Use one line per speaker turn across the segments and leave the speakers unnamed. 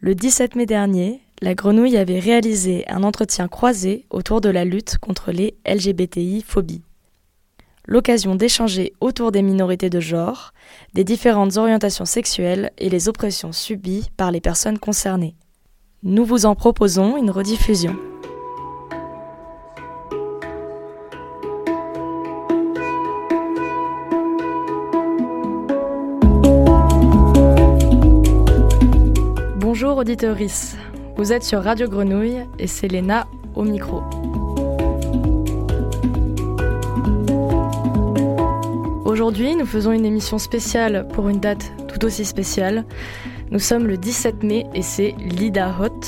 Le 17 mai dernier, la grenouille avait réalisé un entretien croisé autour de la lutte contre les LGBTI-phobies. L'occasion d'échanger autour des minorités de genre, des différentes orientations sexuelles et les oppressions subies par les personnes concernées. Nous vous en proposons une rediffusion. Bonjour auditeurice, vous êtes sur Radio Grenouille et c'est Léna au micro. Aujourd'hui, nous faisons une émission spéciale pour une date tout aussi spéciale. Nous sommes le 17 mai et c'est l'IDA Hot,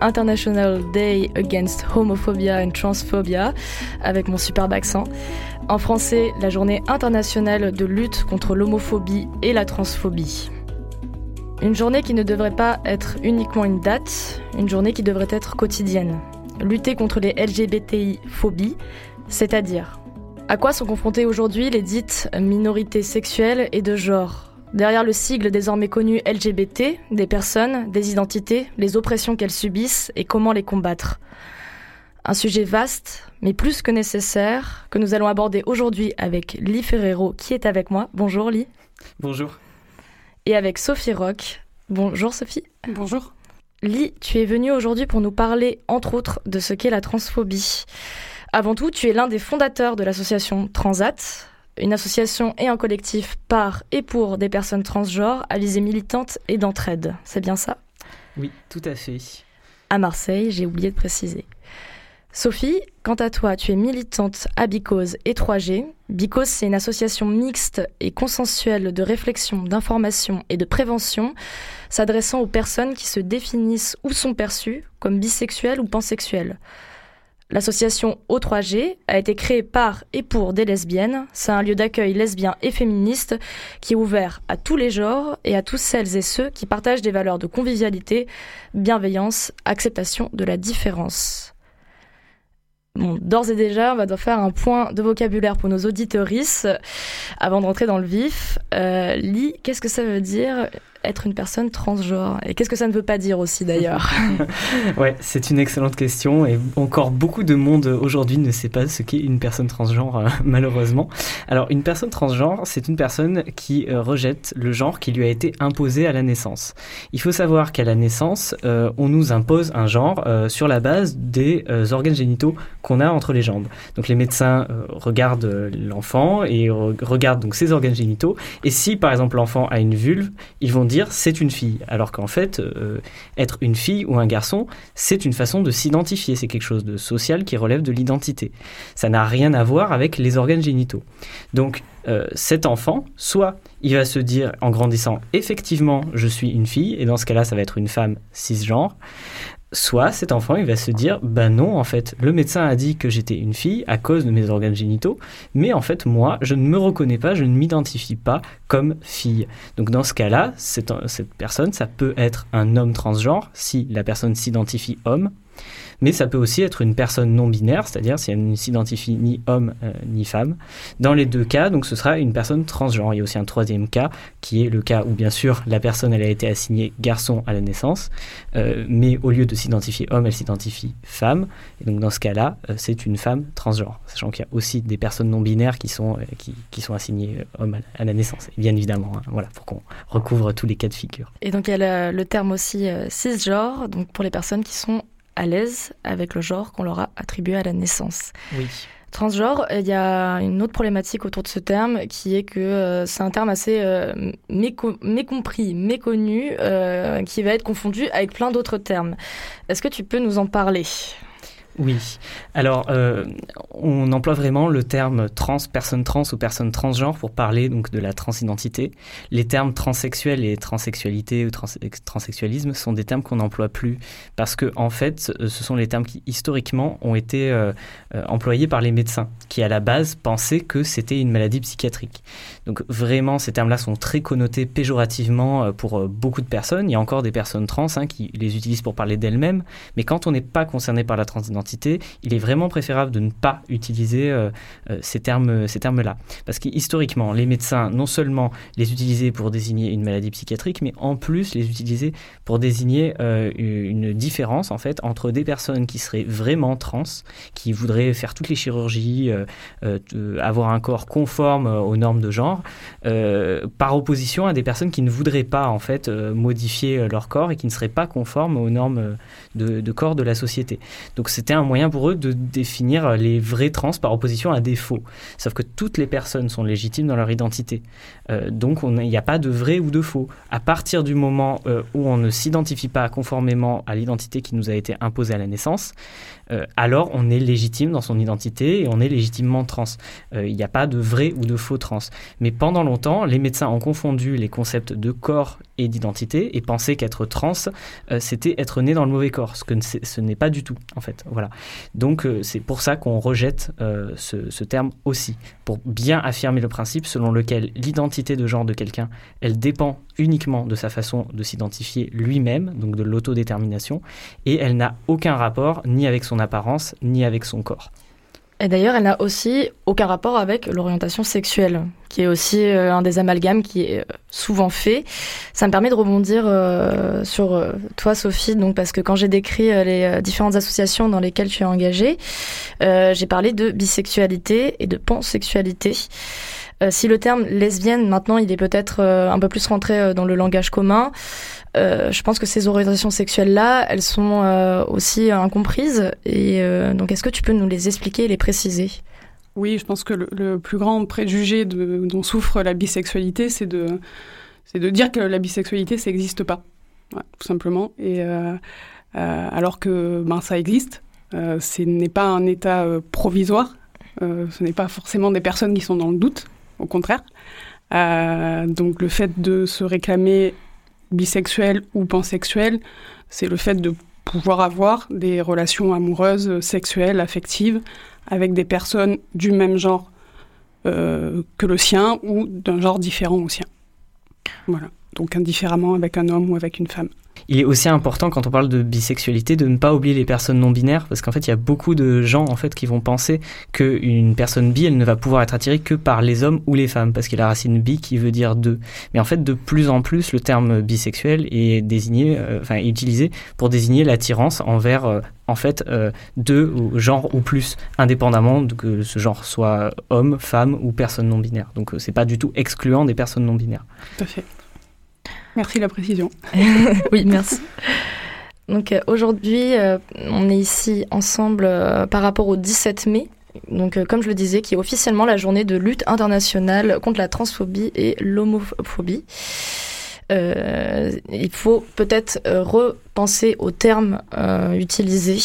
International Day Against Homophobia and Transphobia, avec mon superbe accent. En français, la journée internationale de lutte contre l'homophobie et la transphobie. Une journée qui ne devrait pas être uniquement une date, une journée qui devrait être quotidienne. Lutter contre les LGBTI-phobies, c'est-à-dire à quoi sont confrontées aujourd'hui les dites minorités sexuelles et de genre? Derrière le sigle désormais connu LGBT, des personnes, des identités, les oppressions qu'elles subissent et comment les combattre. Un sujet vaste, mais plus que nécessaire, que nous allons aborder aujourd'hui avec Lee Ferrero qui est avec moi. Bonjour Lee.
Bonjour
et avec Sophie Rock. Bonjour Sophie.
Bonjour.
Lee, tu es venue aujourd'hui pour nous parler, entre autres, de ce qu'est la transphobie. Avant tout, tu es l'un des fondateurs de l'association Transat, une association et un collectif par et pour des personnes transgenres à visée militante et d'entraide. C'est bien ça?
Oui, tout à fait.
À Marseille, j'ai oublié de préciser. Sophie, quant à toi, tu es militante à Bicose et 3G. Bicose, c'est une association mixte et consensuelle de réflexion, d'information et de prévention, s'adressant aux personnes qui se définissent ou sont perçues comme bisexuelles ou pansexuelles. L'association O3G a été créée par et pour des lesbiennes. C'est un lieu d'accueil lesbien et féministe qui est ouvert à tous les genres et à tous celles et ceux qui partagent des valeurs de convivialité, bienveillance, acceptation de la différence. Bon, d'ores et déjà, on va devoir faire un point de vocabulaire pour nos auditorices avant de rentrer dans le vif. Euh, Lee, qu'est-ce que ça veut dire être une personne transgenre Et qu'est-ce que ça ne veut pas dire aussi d'ailleurs
Ouais, c'est une excellente question et encore beaucoup de monde aujourd'hui ne sait pas ce qu'est une personne transgenre euh, malheureusement. Alors une personne transgenre, c'est une personne qui euh, rejette le genre qui lui a été imposé à la naissance. Il faut savoir qu'à la naissance, euh, on nous impose un genre sur la base des organes génitaux qu'on a entre les jambes. Donc les médecins regardent l'enfant et regardent donc ses organes génitaux et si par exemple l'enfant a une vulve, ils vont dire c'est une fille. Alors qu'en fait, euh, être une fille ou un garçon, c'est une façon de s'identifier. C'est quelque chose de social qui relève de l'identité. Ça n'a rien à voir avec les organes génitaux. Donc, euh, cet enfant, soit il va se dire en grandissant, effectivement, je suis une fille, et dans ce cas-là, ça va être une femme cisgenre, Soit cet enfant, il va se dire, ben non, en fait, le médecin a dit que j'étais une fille à cause de mes organes génitaux, mais en fait, moi, je ne me reconnais pas, je ne m'identifie pas comme fille. Donc dans ce cas-là, cette, cette personne, ça peut être un homme transgenre si la personne s'identifie homme, mais ça peut aussi être une personne non binaire, c'est-à-dire si elle ne s'identifie ni homme euh, ni femme. Dans les deux cas, donc ce sera une personne transgenre. Il y a aussi un troisième cas qui est le cas où bien sûr la personne elle a été assignée garçon à la naissance, euh, mais au lieu de s'identifier homme, elle s'identifie femme. Et donc dans ce cas-là, euh, c'est une femme transgenre, sachant qu'il y a aussi des personnes non binaires qui sont qui, qui sont assignées homme à, la naissance, bien évidemment. Hein, voilà pour qu'on recouvre tous les cas de figure.
Et donc il y a le, terme aussi cisgenre, donc pour les personnes qui sont à l'aise avec le genre qu'on leur a attribué à la naissance.
Oui.
Transgenre, il y a une autre problématique autour de ce terme qui est que euh, c'est un terme assez euh, mécompris, méconnu, euh, qui va être confondu avec plein d'autres termes. Est-ce que tu peux nous en parler?
Oui. Alors, euh, on emploie vraiment le terme trans, personne trans ou personne transgenre pour parler donc de la transidentité. Les termes transsexuel et transsexualité ou transsexualisme sont des termes qu'on n'emploie plus parce que en fait, ce sont les termes qui historiquement ont été euh, euh, employés par les médecins qui à la base pensaient que c'était une maladie psychiatrique. Donc vraiment, ces termes-là sont très connotés péjorativement pour beaucoup de personnes. Il y a encore des personnes trans hein, qui les utilisent pour parler d'elles-mêmes, mais quand on n'est pas concerné par la transidentité il est vraiment préférable de ne pas utiliser euh, euh, ces termes, ces termes-là. Parce qu'historiquement, les médecins, non seulement les utilisaient pour désigner une maladie psychiatrique, mais en plus les utilisaient pour désigner une différence en fait entre des personnes qui seraient vraiment trans, qui voudraient faire toutes les chirurgies, avoir un corps conforme aux normes de genre, par opposition à des personnes qui ne voudraient pas en fait modifier leur corps et qui ne seraient pas conformes aux normes de, corps de la société. Donc un moyen pour eux de définir les vrais trans par opposition à des faux. Sauf que toutes les personnes sont légitimes dans leur identité. Euh, donc il n'y a pas de vrai ou de faux. À partir du moment euh, où on ne s'identifie pas conformément à l'identité qui nous a été imposée à la naissance, euh, alors on est légitime dans son identité et on est légitimement trans. Il n'y a pas de vrai ou de faux trans. Mais pendant longtemps, les médecins ont confondu les concepts de corps et d'identité et pensaient qu'être trans, c'était être né dans le mauvais corps, ce que ce n'est pas du tout, en fait. Voilà. Donc c'est pour ça qu'on rejette ce, ce terme aussi, pour bien affirmer le principe selon lequel l'identité de genre de quelqu'un, elle dépend uniquement de sa façon de s'identifier lui-même, donc de l'autodétermination, et elle n'a aucun rapport ni avec son apparence, ni avec son corps.
Et d'ailleurs, elle n'a aussi aucun rapport avec l'orientation sexuelle, qui est aussi euh, un des amalgames qui est euh, souvent fait. Ça me permet de rebondir euh, sur toi, Sophie, donc parce que quand j'ai décrit les différentes associations dans lesquelles tu es engagée, j'ai parlé de bisexualité et de pansexualité. Si le terme lesbienne, maintenant, il est peut-être un peu plus rentré dans le langage commun, je pense que ces orientations sexuelles-là, elles sont aussi incomprises. Et donc, est-ce que tu peux nous les expliquer et les préciser?
Oui, je pense que le, plus grand préjugé dont souffre la bisexualité, c'est de, de dire que la bisexualité, ça n'existe pas, tout simplement. Et alors que ben, ça existe, ce n'est pas un état provisoire, ce n'est pas forcément des personnes qui sont dans le doute, au contraire. Euh, donc le fait de se réclamer bisexuel ou pansexuel, c'est le fait de pouvoir avoir des relations amoureuses, sexuelles, affectives avec des personnes du même genre euh, que le sien ou d'un genre différent au sien. Voilà. Donc indifféremment avec un homme ou avec une femme.
Il est aussi important quand on parle de bisexualité de ne pas oublier les personnes non binaires parce qu'en fait il y a beaucoup de gens en fait qui vont penser qu'une personne bi elle ne va pouvoir être attirée que par les hommes ou les femmes parce qu'il y a la racine bi qui veut dire deux. Mais en fait de plus en plus le terme bisexuel est désigné, euh, enfin utilisé pour désigner l'attirance envers euh, en fait euh, deux genres ou plus indépendamment de que ce genre soit homme, femme ou personne non binaire. Donc c'est pas du tout excluant des personnes non binaires.
Tout à fait. Merci la précision.
oui, merci. Donc euh, aujourd'hui, euh, on est ici ensemble euh, par rapport au 17 mai. Donc, comme je le disais, qui est officiellement la journée de lutte internationale contre la transphobie et l'homophobie. il faut peut-être repenser aux termes utilisés.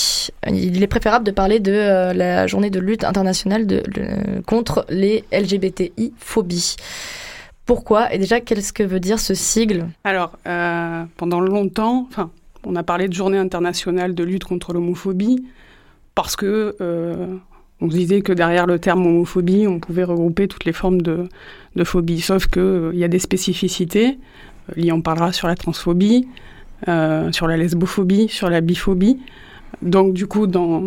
Il est préférable de parler de la journée de lutte internationale de, contre les LGBTI-phobies. Pourquoi Et déjà, qu'est-ce que veut dire ce sigle?
Alors, euh, pendant longtemps, on a parlé de journée internationale de lutte contre l'homophobie parce que euh, on se disait que derrière le terme homophobie, on pouvait regrouper toutes les formes de, phobie. Sauf qu'il euh, y a des spécificités. Lee en parlera sur la transphobie, sur la lesbophobie, sur la biphobie. Donc, du coup, dans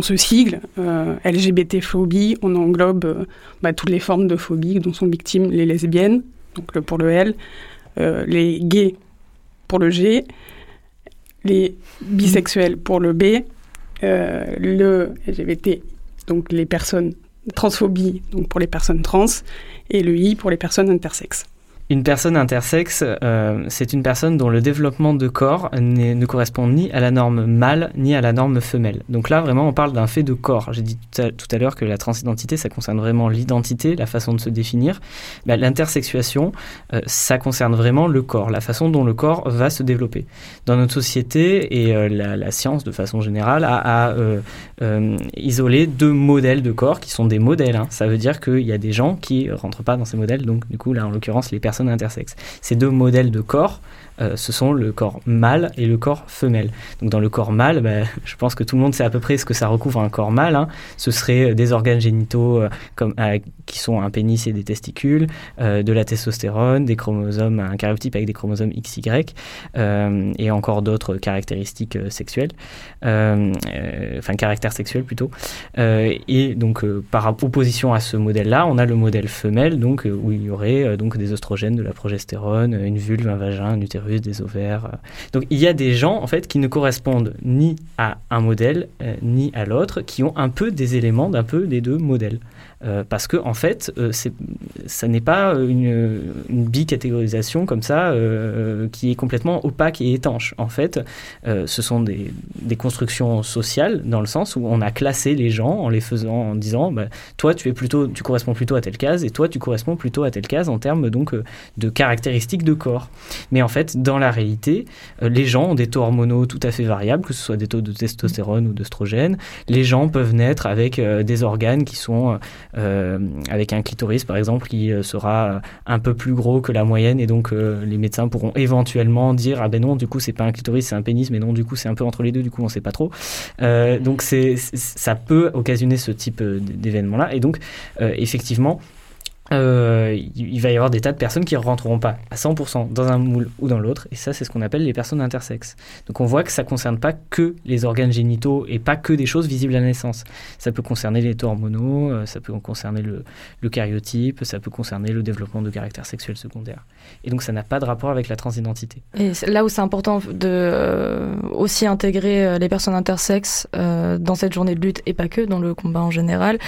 ce sigle, euh, LGBT-phobie, on englobe euh, bah, toutes les formes de phobie dont sont victimes les lesbiennes, donc le, pour le L, euh, les gays pour le G, les bisexuels pour le B, le LGBT, donc les personnes transphobie, donc pour les personnes trans, et le I pour les personnes intersexes.
Une personne intersexe, euh, c'est une personne dont le développement de corps ne correspond ni à la norme mâle ni à la norme femelle. Donc là, vraiment, on parle d'un fait de corps. J'ai dit tout à, l'heure que la transidentité, ça concerne vraiment l'identité, la façon de se définir. Bah, L'intersexuation, euh, ça concerne vraiment le corps, la façon dont le corps va se développer. Dans notre société et euh, la, science, de façon générale, a, isolé deux modèles de corps qui sont des modèles. Hein. Ça veut dire qu'il y a des gens qui rentrent pas dans ces modèles. Donc, du coup, là, en l'occurrence, les personnes intersexes. Ces deux modèles de corps ce sont le corps mâle et le corps femelle. Donc dans le corps mâle, bah, je pense que tout le monde sait à peu près ce que ça recouvre un corps mâle. Hein. Ce serait des organes génitaux comme, qui sont un pénis et des testicules, de la testostérone, des chromosomes, un karyotype avec des chromosomes XY, et encore d'autres caractéristiques sexuelles, enfin caractères sexuels plutôt. et donc par opposition à ce modèle-là, on a le modèle femelle, donc où il y aurait donc des oestrogènes, de la progestérone, une vulve, un vagin, un utérus, des ovaires. Donc il y a des gens en fait qui ne correspondent ni à un modèle euh, ni à l'autre, qui ont un peu des éléments d'un peu des deux modèles. Euh, parce que en fait, euh, ça n'est pas une, une bicatégorisation comme ça euh, qui est complètement opaque et étanche. En fait, ce sont des, des, constructions sociales dans le sens où on a classé les gens en les faisant en disant, bah, toi tu es plutôt, tu corresponds plutôt à telle case et toi tu corresponds plutôt à telle case en termes donc de caractéristiques de corps. Mais en fait, dans la réalité, les gens ont des taux hormonaux tout à fait variables, que ce soit des taux de testostérone ou d'œstrogène. Les gens peuvent naître avec des organes qui sont euh, avec un clitoris par exemple qui euh, sera un peu plus gros que la moyenne et donc euh, les médecins pourront éventuellement dire ah ben non du coup c'est pas un clitoris c'est un pénis mais non du coup c'est un peu entre les deux du coup on sait pas trop. Donc c'est ça peut occasionner ce type d'événement là et donc effectivement euh, il va y avoir des tas de personnes qui ne rentreront pas à 100% dans un moule ou dans l'autre, et ça c'est ce qu'on appelle les personnes intersexes. Donc on voit que ça ne concerne pas que les organes génitaux et pas que des choses visibles à la naissance. Ça peut concerner les taux hormonaux, euh, ça peut concerner le, le ça peut concerner le développement de caractère sexuel secondaire. Et donc ça n'a pas de rapport avec la transidentité.
Et là où c'est important de euh, aussi intégrer les personnes intersexes dans cette journée de lutte et pas que dans le combat en général,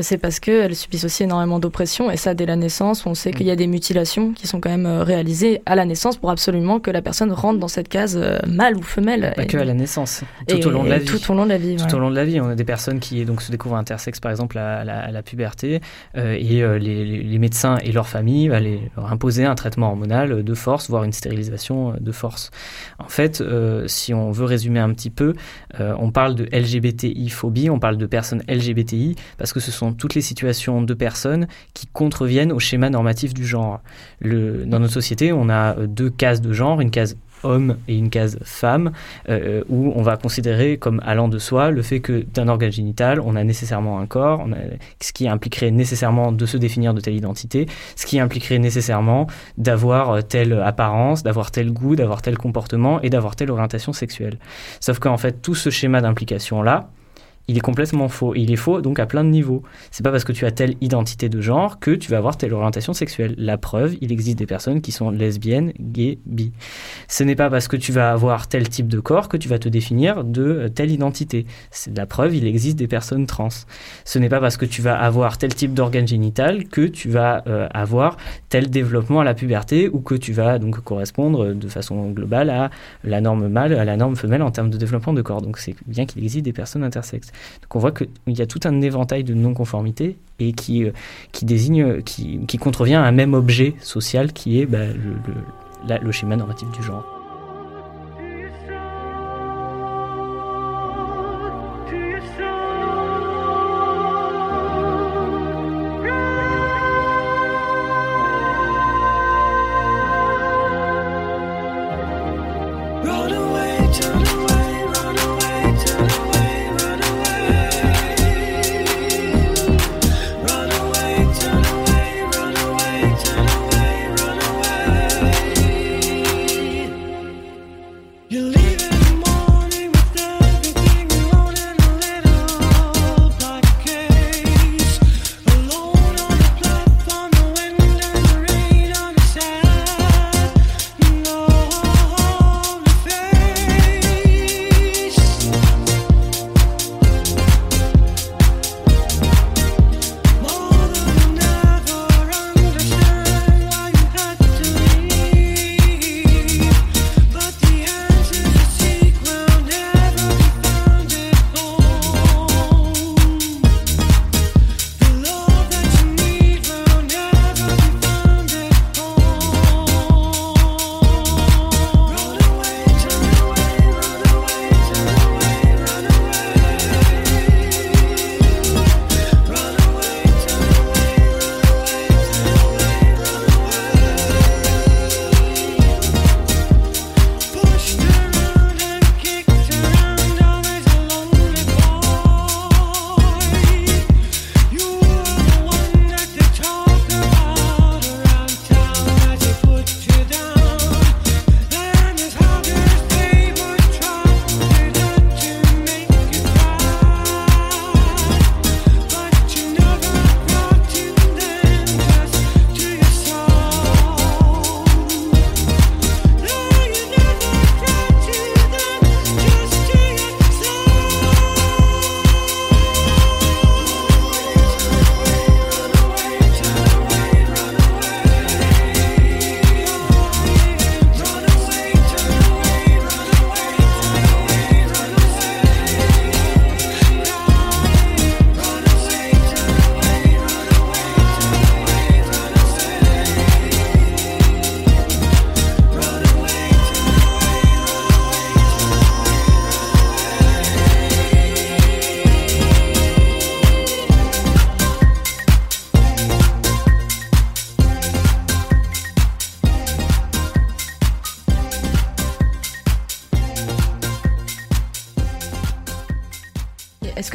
c'est parce qu'elles subissent aussi énormément d'oppression ça dès la naissance. On sait qu'il y a des mutilations qui sont quand même euh, réalisées à la naissance pour absolument que la personne rentre dans cette case euh, mâle ou femelle.
Pas que à la naissance, tout au long de la vie.
Tout au long de la vie.
Tout au long de la vie, on a des personnes qui donc se découvrent intersexes par exemple à, la, puberté euh, et les, médecins et leurs familles va les, leur imposer un traitement hormonal de force, voire une stérilisation de force. En fait, si on veut résumer un petit peu, on parle de LGBTI-phobie, on parle de personnes LGBTI parce que ce sont toutes les situations de personnes qui comptent contreviennent au schéma normatif du genre. Dans notre société, on a euh, deux cases de genre, une case homme et une case femme, euh, où on va considérer comme allant de soi le fait que d'un organe génital, on a nécessairement un corps, ce qui impliquerait nécessairement de se définir de telle identité, ce qui impliquerait nécessairement d'avoir euh, telle apparence, d'avoir tel goût, d'avoir tel comportement et d'avoir telle orientation sexuelle. Sauf qu'en fait, tout ce schéma d'implication-là, il est complètement faux. Il est faux donc à plein de niveaux. C'est pas parce que tu as telle identité de genre que tu vas avoir telle orientation sexuelle. La preuve, il existe des personnes qui sont lesbiennes, gays, bi. Ce n'est pas parce que tu vas avoir tel type de corps que tu vas te définir de euh, telle identité. C'est la preuve, il existe des personnes trans. Ce n'est pas parce que tu vas avoir tel type d'organe génital que tu vas euh, avoir tel développement à la puberté ou que tu vas donc correspondre de façon globale à la norme mâle, à la norme femelle en termes de développement de corps. Donc c'est bien qu'il existe des personnes intersexes. Donc on voit qu'il y a tout un éventail de non-conformités et qui, euh, qui désigne, qui, qui, contrevient à un même objet social qui est bah, le, le schéma normatif du genre.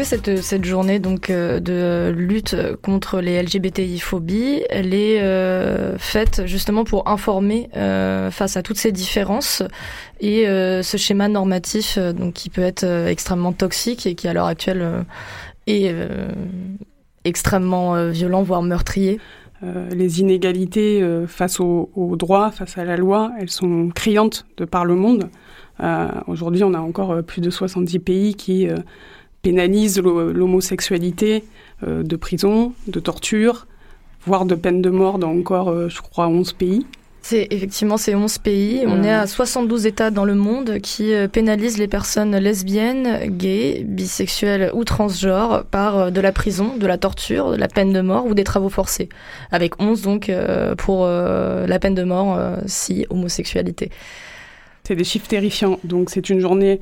Cette, journée donc euh, de lutte contre les LGBTI-phobies, elle est euh, faite justement pour informer euh, face à toutes ces différences et ce schéma normatif donc qui peut être extrêmement toxique et qui à l'heure actuelle est extrêmement violent voire meurtrier
les inégalités face aux au droits, face à la loi, elles sont criantes de par le monde. Aujourd'hui, on a encore plus de 70 pays qui pénalise l'homosexualité euh, de prison, de torture, voire de peine de mort dans encore, euh, je crois, 11 pays.
C'est effectivement ces 11 pays. On est à 72 États dans le monde qui euh, pénalisent les personnes lesbiennes, gays, bisexuelles ou transgenres par de la prison, de la torture, de la peine de mort ou des travaux forcés. Avec 11 donc pour la peine de mort si homosexualité.
C'est des chiffres terrifiants. Donc c'est une journée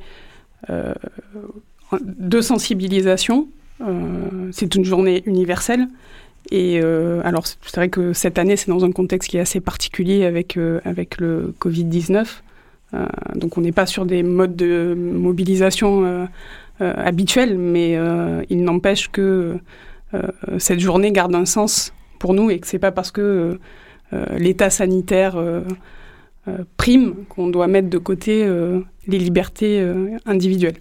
de sensibilisation. Euh, c'est une journée universelle. Et euh, alors, c'est vrai que cette année, c'est dans un contexte qui est assez particulier avec, euh, avec le Covid-19. donc, on n'est pas sur des modes de mobilisation habituels, mais il n'empêche que cette journée garde un sens pour nous et que c'est pas parce que l'état sanitaire prime qu'on doit mettre de côté les libertés individuelles.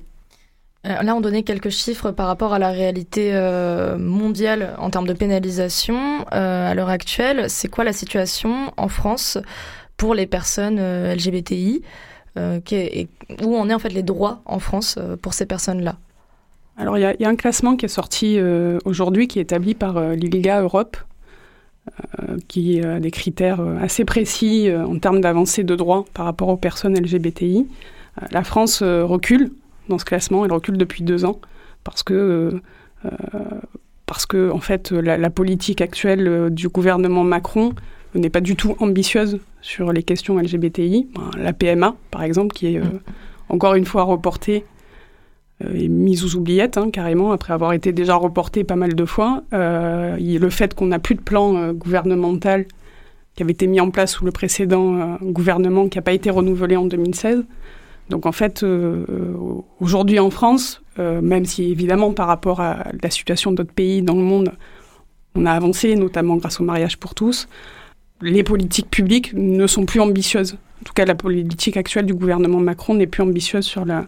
Euh, là, on donnait quelques chiffres par rapport à la réalité euh, mondiale en termes de pénalisation. Euh, à l'heure actuelle, c'est quoi la situation en France pour les personnes LGBTI Où en est en fait les droits en France pour ces personnes-là?
Alors, il y, a un classement qui est sorti aujourd'hui, qui est établi par l'ILGA Europe, qui a des critères assez précis en termes d'avancée de droits par rapport aux personnes LGBTI. la France recule dans ce classement. Elle recule depuis deux ans parce que, euh, euh, parce que en fait, la, politique actuelle euh, du gouvernement Macron n'est pas du tout ambitieuse sur les questions LGBTI. la PMA, par exemple, qui est mm. encore une fois reportée et mise aux oubliettes, hein, carrément, après avoir été déjà reportée pas mal de fois. le fait qu'on n'a plus de plan gouvernemental qui avait été mis en place sous le précédent gouvernement, qui n'a pas été renouvelé en 2016, donc en fait, euh, aujourd'hui en France, euh, même si évidemment par rapport à la situation d'autres pays dans le monde, on a avancé, notamment grâce au mariage pour tous, les politiques publiques ne sont plus ambitieuses. En tout cas, la politique actuelle du gouvernement Macron n'est plus ambitieuse sur la...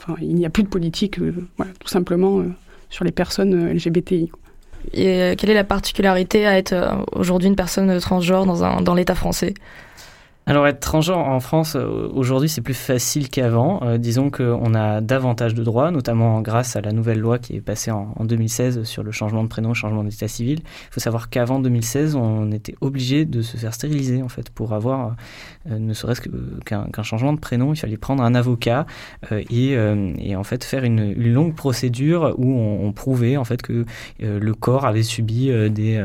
Enfin, il n'y a plus de politique, euh, tout simplement, sur les personnes LGBTI.
Et quelle est la particularité à être aujourd'hui une personne transgenre dans, dans l'État français?
Alors être transgenre en France euh, aujourd'hui c'est plus facile qu'avant. Euh, disons qu'on a davantage de droits, notamment grâce à la nouvelle loi qui est passée en, 2016 sur le changement de prénom, changement d'état civil. Il faut savoir qu'avant 2016 on était obligé de se faire stériliser en fait pour avoir euh, ne serait-ce qu'un changement de prénom. Il fallait prendre un avocat et, et, en fait faire une, longue procédure où on, on, prouvait en fait que le corps avait subi des,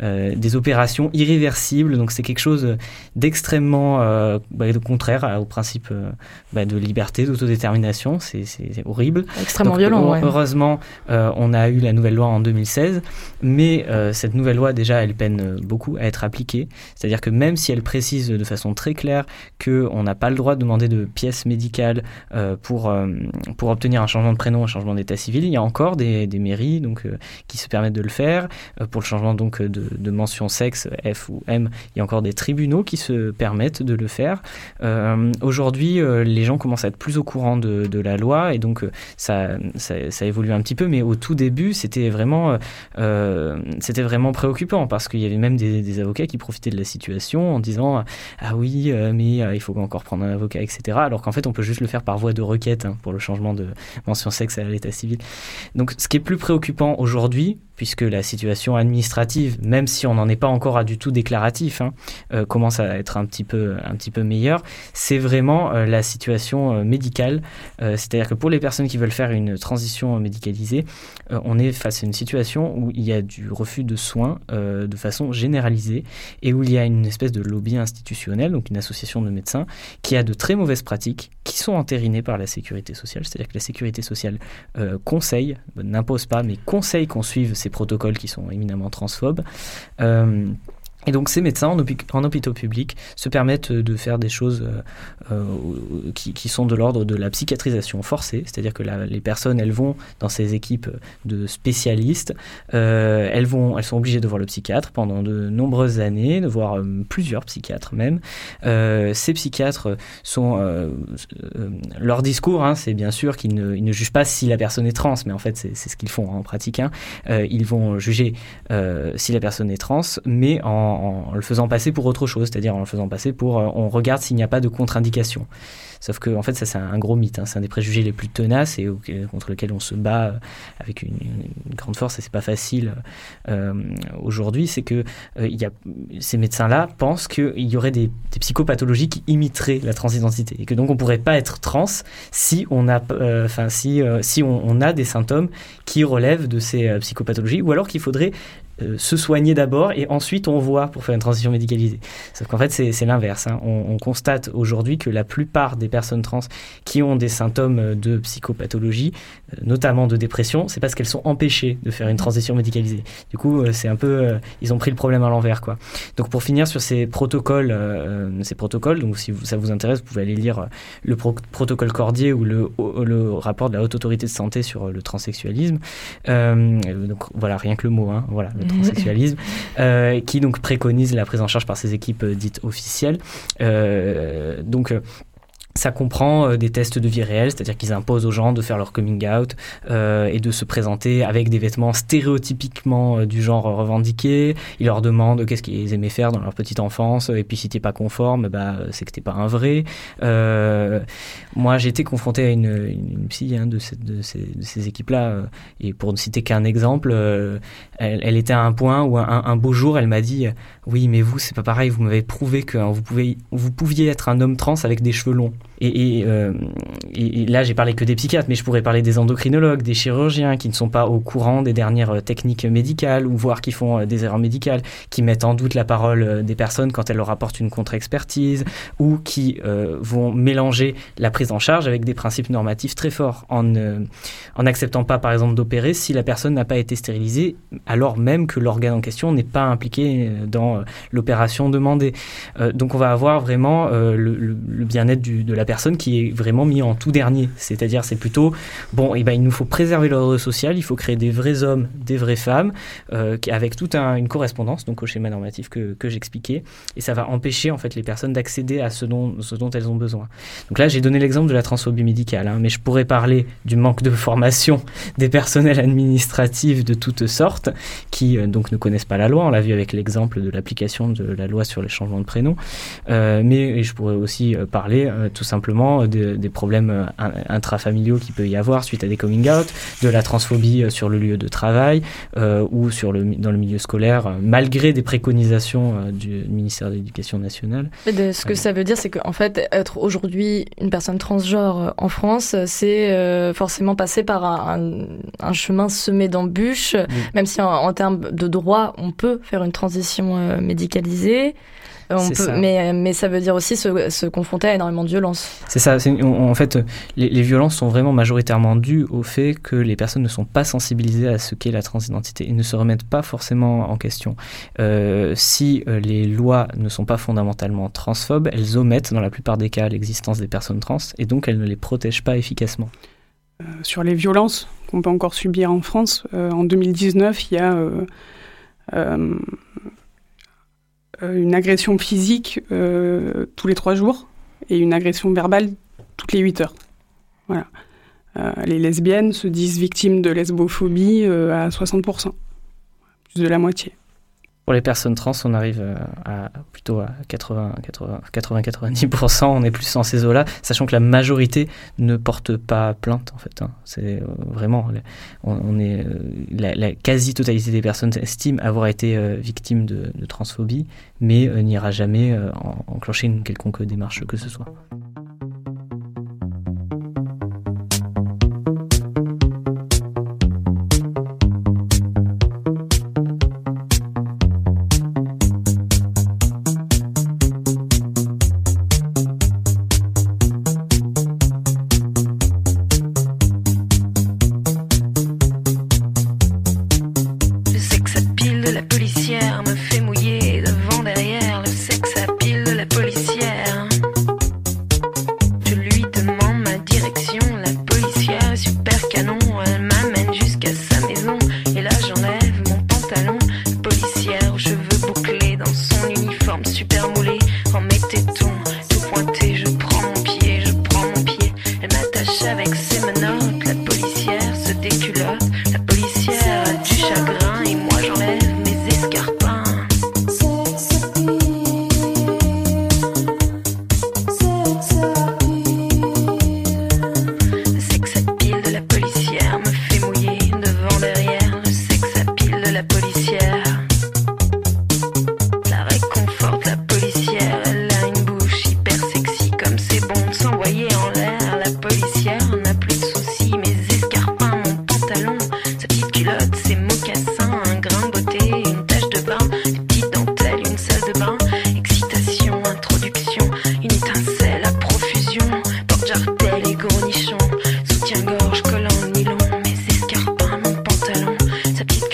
des opérations irréversibles. Donc c'est quelque chose d'extrêmement euh, bah, contraire au principe euh, bah, de liberté, d'autodétermination. C'est horrible.
Extrêmement violent.
Heureusement, euh, on a eu la nouvelle loi en 2016, mais cette nouvelle loi, déjà, elle peine beaucoup à être appliquée. C'est-à-dire que même si elle précise de façon très claire qu'on n'a pas le droit de demander de pièces médicales pour, pour obtenir un changement de prénom, un changement d'état civil, il y a encore des, des mairies donc, qui se permettent de le faire. pour le changement donc, de, de mention sexe, F ou M, il y a encore des tribunaux qui se permettent de le faire. Euh, aujourd'hui, euh, les gens commencent à être plus au courant de, la loi et donc euh, ça, ça, évolue un petit peu, mais au tout début, c'était vraiment, c'était vraiment préoccupant parce qu'il y avait même des, avocats qui profitaient de la situation en disant Ah oui, mais il faut encore prendre un avocat, etc. Alors qu'en fait, on peut juste le faire par voie de requête hein, pour le changement de mention sexe à l'état civil. Donc, ce qui est plus préoccupant aujourd'hui, puisque la situation administrative, même si on n'en est pas encore à du tout déclaratif, hein, euh, commence à être un petit peu, un petit peu meilleure, c'est vraiment euh, la situation euh, médicale. C'est-à-dire que pour les personnes qui veulent faire une transition médicalisée, on est face à une situation où il y a du refus de soins de façon généralisée et où il y a une espèce de lobby institutionnel, donc une association de médecins, qui a de très mauvaises pratiques qui sont entérinées par la sécurité sociale. C'est-à-dire que la sécurité sociale conseille, n'impose pas, mais conseille qu'on suive ces protocoles qui sont éminemment transphobes. Euh, Et donc ces médecins en, hôpitaux publics se permettent de faire des choses euh, euh, qui, sont de l'ordre de la psychiatrisation forcée, c'est-à-dire que les personnes, elles vont dans ces équipes de spécialistes, euh, elles, vont, elles sont obligées de voir le psychiatre pendant de nombreuses années, de voir plusieurs psychiatres même. ces psychiatres sont... leur discours, hein, c'est bien sûr qu'ils ne, jugent pas si la personne est trans, mais en fait c'est ce qu'ils font en pratique. Hein. ils vont juger si la personne est trans, mais en en, le faisant passer pour autre chose, c'est-à-dire en le faisant passer pour euh, on regarde s'il n'y a pas de contre-indication. Sauf que en fait ça c'est un gros mythe, hein. c'est un des préjugés les plus tenaces et contre lequel on se bat euh, avec une, grande force et c'est pas facile euh, aujourd'hui, c'est que ces médecins-là pensent qu'il y aurait des, psychopathologies qui imiteraient la transidentité et que donc on pourrait pas être trans si on a, si si on, a des symptômes qui relèvent de ces psychopathologies ou alors qu'il faudrait euh, se soigner d'abord et ensuite on voit pour faire une transition médicalisée. Sauf qu'en fait, c'est l'inverse. Hein. On, constate aujourd'hui que la plupart des personnes trans qui ont des symptômes de psychopathologie, euh, notamment de dépression, c'est parce qu'elles sont empêchées de faire une transition médicalisée. Du coup, euh, c'est un peu, ils ont pris le problème à l'envers, quoi. Donc, pour finir sur ces protocoles, ces protocoles, donc si ça vous intéresse, vous pouvez aller lire le protocole Cordier ou le, le, rapport de la haute autorité de santé sur le transsexualisme. donc, voilà, rien que le mot, hein, voilà, transsexualisme, euh, qui donc préconise la prise en charge par ces équipes euh, dites officielles. Euh, donc ça comprend euh, des tests de vie réelle, c'est-à-dire qu'ils imposent aux gens de faire leur coming out euh, et de se présenter avec des vêtements stéréotypiquement euh, du genre revendiqué. Ils leur demandent qu'est-ce qu'ils aimaient faire dans leur petite enfance, et puis si t'es pas conforme, bah, c'est que t'es pas un vrai. Moi, j'ai été confronté à une, psy hein, de, ces, équipes-là, et pour ne citer qu'un exemple, elle, était à un point où un, beau jour, elle m'a dit oui, mais vous, c'est pas pareil, vous m'avez prouvé que hein, vous pouviez être un homme trans avec des cheveux longs. Euh, et, là, j'ai parlé que des psychiatres, mais je pourrais parler des endocrinologues, des chirurgiens qui ne sont pas au courant des dernières euh, techniques médicales ou voire qui font euh, des erreurs médicales, qui mettent en doute la parole des personnes quand elles leur apportent une contre-expertise ou qui vont mélanger la prise en charge avec des principes normatifs très forts en n'acceptant pas, par exemple, d'opérer si la personne n'a pas été stérilisée, alors même que l'organe en question n'est pas impliqué dans l'opération demandée. donc, on va avoir vraiment le bien-être de la personne qui est vraiment mis en tout dernier. C'est-à-dire, c'est plutôt, bon, et eh ben, il nous faut préserver l'ordre social, il faut créer des vrais hommes, des vraies femmes, euh, avec toute une correspondance, donc au schéma normatif que, que j'expliquais, et ça va empêcher en fait les personnes d'accéder à ce dont, ce dont elles ont besoin. Donc là, j'ai donné l'exemple de la transphobie médicale, hein, mais je pourrais parler du manque de formation des personnels administratifs de toutes sortes, qui euh, donc ne connaissent pas la loi. On l'a vu avec l'exemple de l'application de la loi sur les changements de prénom, euh, mais je pourrais aussi parler tout simplement simplement euh, des problèmes euh, intrafamiliaux qu'il peut y avoir suite à des coming out, de la transphobie euh, sur le lieu de travail ou sur le, dans le milieu scolaire, malgré des préconisations du ministère de l'Éducation nationale.
ce que ça veut dire, c'est qu'en fait, être aujourd'hui une personne transgenre en France, c'est forcément passer par un, chemin semé d'embûches, même si en, en, termes de droit, on peut faire une transition médicalisée. Mais, mais ça veut dire aussi se, se confronter à énormément de violences.
C'est ça. en fait, les, violences sont vraiment majoritairement dues au fait que les personnes ne sont pas sensibilisées à ce qu'est la transidentité et ne se remettent pas forcément en question. Euh, si euh, les lois ne sont pas fondamentalement transphobes, elles omettent dans la plupart des cas l'existence des personnes trans et donc elles ne les protègent pas efficacement.
Euh, sur les violences qu'on peut encore subir en France, en 2019, il y a euh, une agression physique euh, tous les trois jours et une agression verbale toutes les huit heures. Voilà. Euh, les lesbiennes se disent victimes de lesbophobie à 60%, plus de la moitié.
Pour les personnes trans, on arrive euh, à plutôt à 80-90%, on est plus dans ces eaux-là, sachant que la majorité ne porte pas plainte en fait. Hein. C'est euh, vraiment, on, est euh, la, quasi-totalité des personnes estiment avoir été victimes de, transphobie, mais n'ira jamais enclencher une quelconque démarche que ce soit.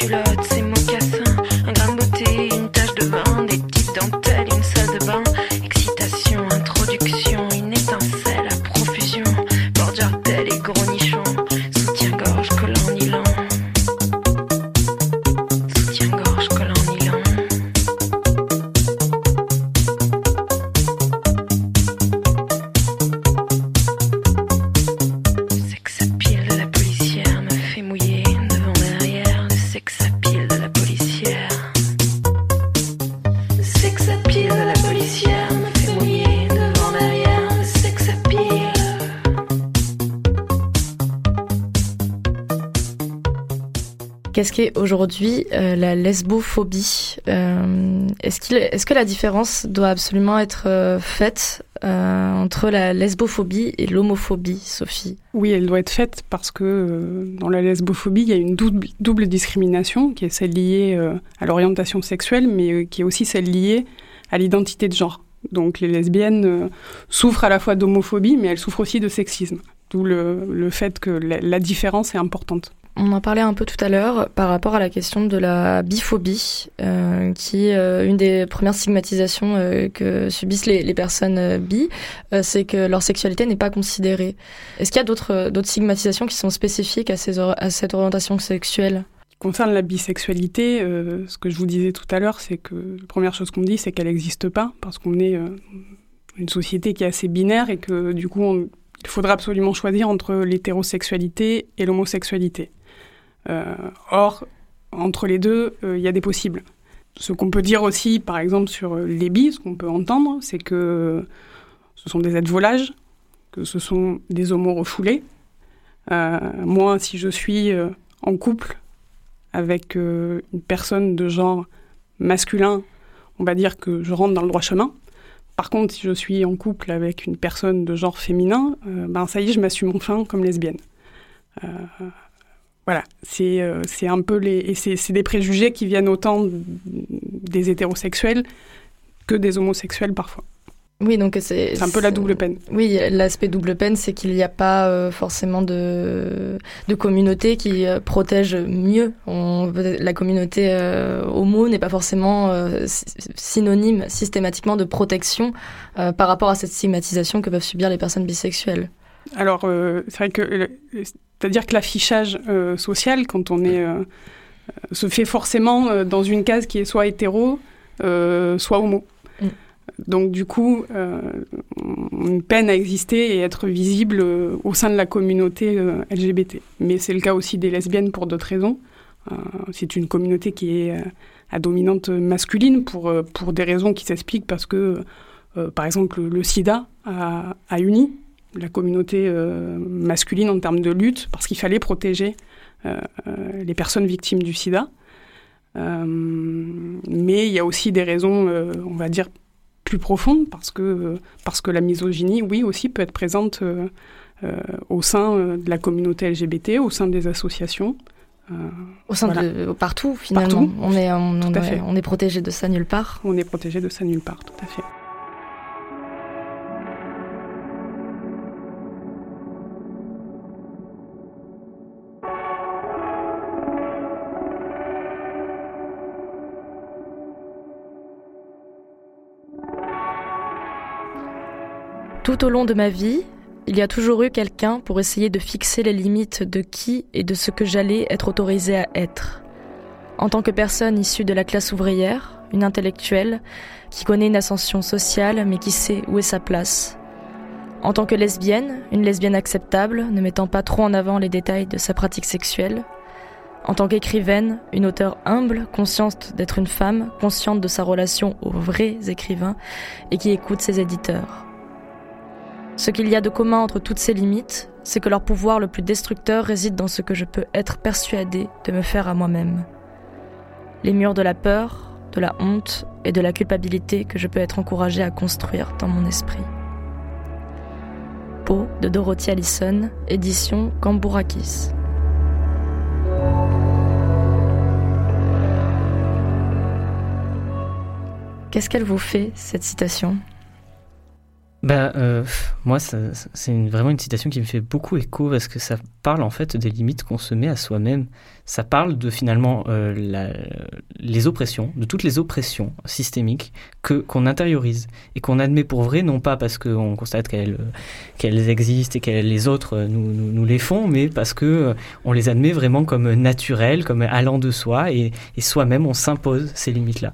Qu'est-ce aujourd'hui euh, la lesbophobie euh, Est-ce est que la différence doit absolument être euh, faite entre la lesbophobie et l'homophobie, Sophie?
Oui, elle doit être faite parce que dans la lesbophobie, il y a une double, discrimination qui est celle liée à l'orientation sexuelle, mais qui est aussi celle liée à l'identité de genre. Donc les lesbiennes souffrent à la fois d'homophobie, mais elles souffrent aussi de sexisme. D'où le, fait que la différence est importante.
On en parlait un peu tout à l'heure par rapport à la question de la biphobie, euh, qui est euh, une des premières stigmatisations euh, que subissent les, personnes bi, c'est que leur sexualité n'est pas considérée. Est-ce qu'il y a d'autres stigmatisations qui sont spécifiques à, cette orientation sexuelle?
Concernant la bisexualité, ce que je vous disais tout à l'heure, c'est que la première chose qu'on dit, c'est qu'elle n'existe pas, parce qu'on est une société qui est assez binaire et que du coup, il faudra absolument choisir entre l'hétérosexualité et l'homosexualité. Euh, or, entre les deux, euh, il y a des possibles. Ce qu'on peut dire aussi, par exemple, sur les bis, ce qu'on peut entendre, c'est que ce sont des êtres volages, que ce sont des homos refoulés. Euh, moi, si je suis en couple avec une personne de genre masculin, on va dire que je rentre dans le droit chemin. Par contre, si je suis en couple avec une personne de genre féminin, ben ça y est, je m'assume enfin comme lesbienne. Voilà, c'est euh, c'est un peu les. Et c'est des préjugés qui viennent autant des hétérosexuels que des homosexuels parfois.
Oui, donc c'est.
C'est un peu la double peine.
Oui, l'aspect double peine, c'est qu'il n'y a pas euh, forcément de, de communauté qui euh, protège mieux. On, la communauté homo n'est pas forcément synonyme systématiquement de protection par rapport à cette stigmatisation que peuvent subir les personnes bisexuelles.
Alors, c'est vrai que c'est-à-dire que l'affichage euh, social, quand on est, euh, se fait forcément euh, dans une case qui est soit hétéro, soit homo. Mm. Donc du coup, on peine à exister et être visible au sein de la communauté LGBT. Mais c'est le cas aussi des lesbiennes pour d'autres raisons. c'est une communauté qui est à dominante masculine pour, pour des raisons qui s'expliquent parce que, par exemple, le sida a, a uni la communauté euh, masculine en termes de lutte, parce qu'il fallait protéger euh, euh, les personnes victimes du sida. mais il y a aussi des raisons, on va dire, plus profondes, parce que, parce que la misogynie, oui, aussi peut être présente au sein de la communauté LGBT, au sein des associations.
au sein de partout finalement. On est on, on est protégé de ça nulle part.
On est protégé de ça nulle part, tout à fait.
Tout au long de ma vie, il y a toujours eu quelqu'un pour essayer de fixer les limites de qui et de ce que j'allais être autorisée à être. En tant que personne issue de la classe ouvrière, une intellectuelle, qui connaît une ascension sociale mais qui sait où est sa place. En tant que lesbienne, une lesbienne acceptable, ne mettant pas trop en avant les détails de sa pratique sexuelle. En tant qu'écrivaine, une auteure humble, consciente d'être une femme, consciente de sa relation aux vrais écrivains et qui écoute ses éditeurs. Ce qu'il y a de commun entre toutes ces limites, c'est que leur pouvoir le plus destructeur réside dans ce que je peux être persuadé de me faire à moi-même. Les murs de la peur, de la honte et de la culpabilité que je peux être encouragé à construire dans mon esprit. Peau de Dorothy Allison, édition Cambourakis. Qu'est-ce qu'elle vous fait, cette citation?
Ben, euh, moi, c'est vraiment une citation qui me fait beaucoup écho parce que ça parle en fait des limites qu'on se met à soi-même. Ça parle de finalement euh, les oppressions, de toutes les oppressions systémiques que qu'on intériorise et qu'on admet pour vraies, non pas parce qu'on constate qu'elles qu'elles existent et que les autres nous, nous, nous, les font, mais parce que euh, on les admet vraiment comme naturelles, comme allant de soi et, et soi-même on s'impose ces limites-là.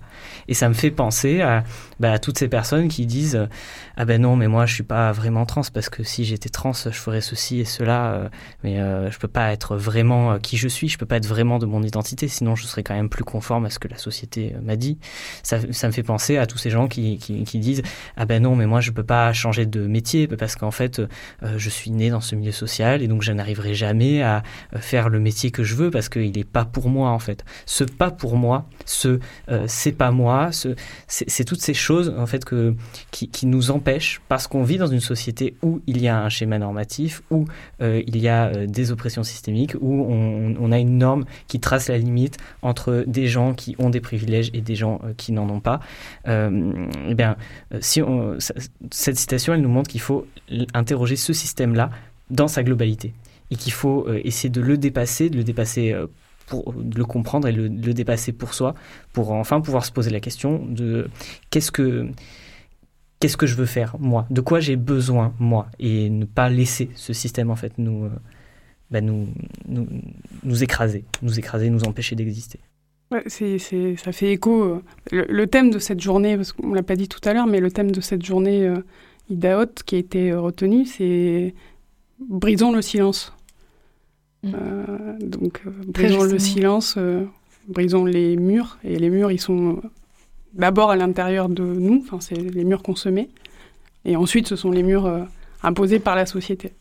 Et ça me fait penser à, bah, toutes ces personnes qui disent ah ben non mais moi je suis pas vraiment trans parce que si j'étais trans je ferais ceci et cela euh, mais euh, je peux pas être vraiment euh, qui je suis je peux pas vraiment de mon identité sinon je serais quand même plus conforme à ce que la société m'a dit. Ça, ça, me fait penser à tous ces gens qui, qui, disent ah ben non mais moi je peux pas changer de métier parce qu'en fait je suis né dans ce milieu social et donc je n'arriverai jamais à faire le métier que je veux parce qu'il est pas pour moi en fait. Ce pas pour moi ce c'est pas moi ce c'est toutes ces choses en fait que qui, nous empêchent parce qu'on vit dans une société où il y a un schéma normatif, où euh, il y a euh, des oppressions systémiques, où on, a une norme qui trace la limite entre des gens qui ont des privilèges et des gens euh, qui n'en ont pas. eh bien, si on, cette citation, elle nous montre qu'il faut interroger ce système-là dans sa globalité et qu'il faut essayer de le dépasser, de le dépasser pour le comprendre et le, le, dépasser pour soi, pour enfin pouvoir se poser la question de qu'est-ce que qu'est-ce que je veux faire moi, de quoi j'ai besoin moi, et ne pas laisser ce système en fait nous, euh, bah, nous, nous, nous, écraser, nous écraser, nous empêcher d'exister.
Ouais, c'est, c'est, ça fait écho. Euh, le, thème de cette journée, parce qu'on ne l'a pas dit tout à l'heure, mais le thème de cette journée euh, IDAOT qui a été retenu, c'est brisons le silence. Mm. donc, brisons le silence, brisons les murs, et les murs, ils sont d'abord à l'intérieur de nous, enfin, c'est les murs qu'on se met, et ensuite ce sont les murs euh, imposés par la société.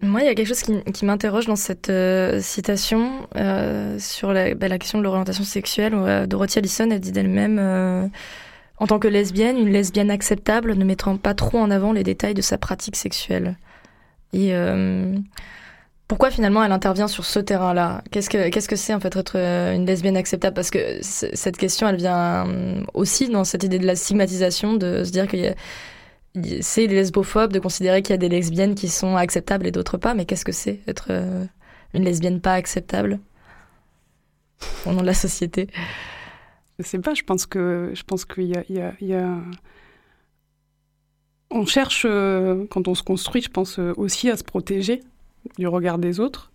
Moi, il y a quelque chose qui, m'interroge dans cette euh, citation euh, sur la, bah, la, question de l'orientation sexuelle. Dorothy Allison a dit d'elle-même, en tant que lesbienne, une lesbienne acceptable ne mettra pas trop en avant les détails de sa pratique sexuelle. Et pourquoi finalement elle intervient sur ce terrain-là? Qu'est-ce que qu'est-ce que c'est en fait être euh, une lesbienne acceptable? Parce que cette question, elle vient euh, aussi dans cette idée de la stigmatisation, de se dire que c'est des lesbophobes, de considérer qu'il y a des lesbiennes qui sont acceptables et d'autres pas. Mais qu'est-ce que c'est être euh, une lesbienne pas acceptable au nom de la société?
Je sais pas. Je pense que je pense qu'il y a, il y a, on cherche quand on se construit, je pense aussi à se protéger du regard des autres.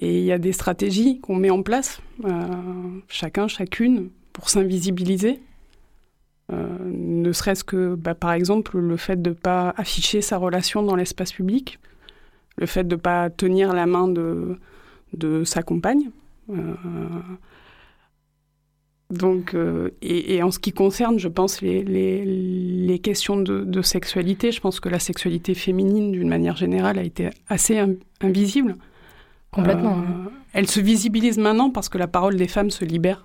Et il y a des stratégies qu'on met en place, euh, chacun, chacune, pour s'invisibiliser. Euh, ne serait-ce que, bah, par exemple, le fait de ne pas afficher sa relation dans l'espace public, le fait de ne pas tenir la main de, de sa compagne. Euh, donc, et, en ce qui concerne, je pense, les, les, questions de, sexualité, je pense que la sexualité féminine, d'une manière générale, a été assez invisible.
Complètement.
Euh, elle se visibilise maintenant parce que la parole des femmes se libère.